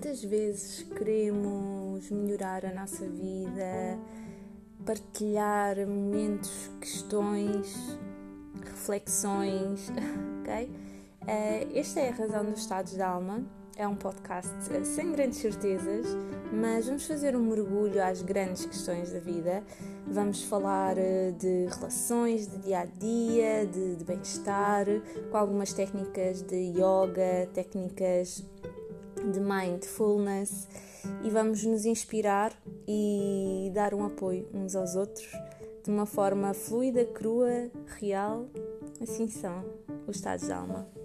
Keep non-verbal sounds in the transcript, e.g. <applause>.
Quantas vezes queremos melhorar a nossa vida, partilhar momentos, questões, reflexões, <laughs> ok? Uh, esta é a razão dos estados da alma. É um podcast uh, sem grandes certezas, mas vamos fazer um mergulho às grandes questões da vida. Vamos falar uh, de relações, de dia a dia, de, de bem-estar, com algumas técnicas de yoga, técnicas de mindfulness e vamos nos inspirar e dar um apoio uns aos outros de uma forma fluida, crua, real. Assim são os estados de alma.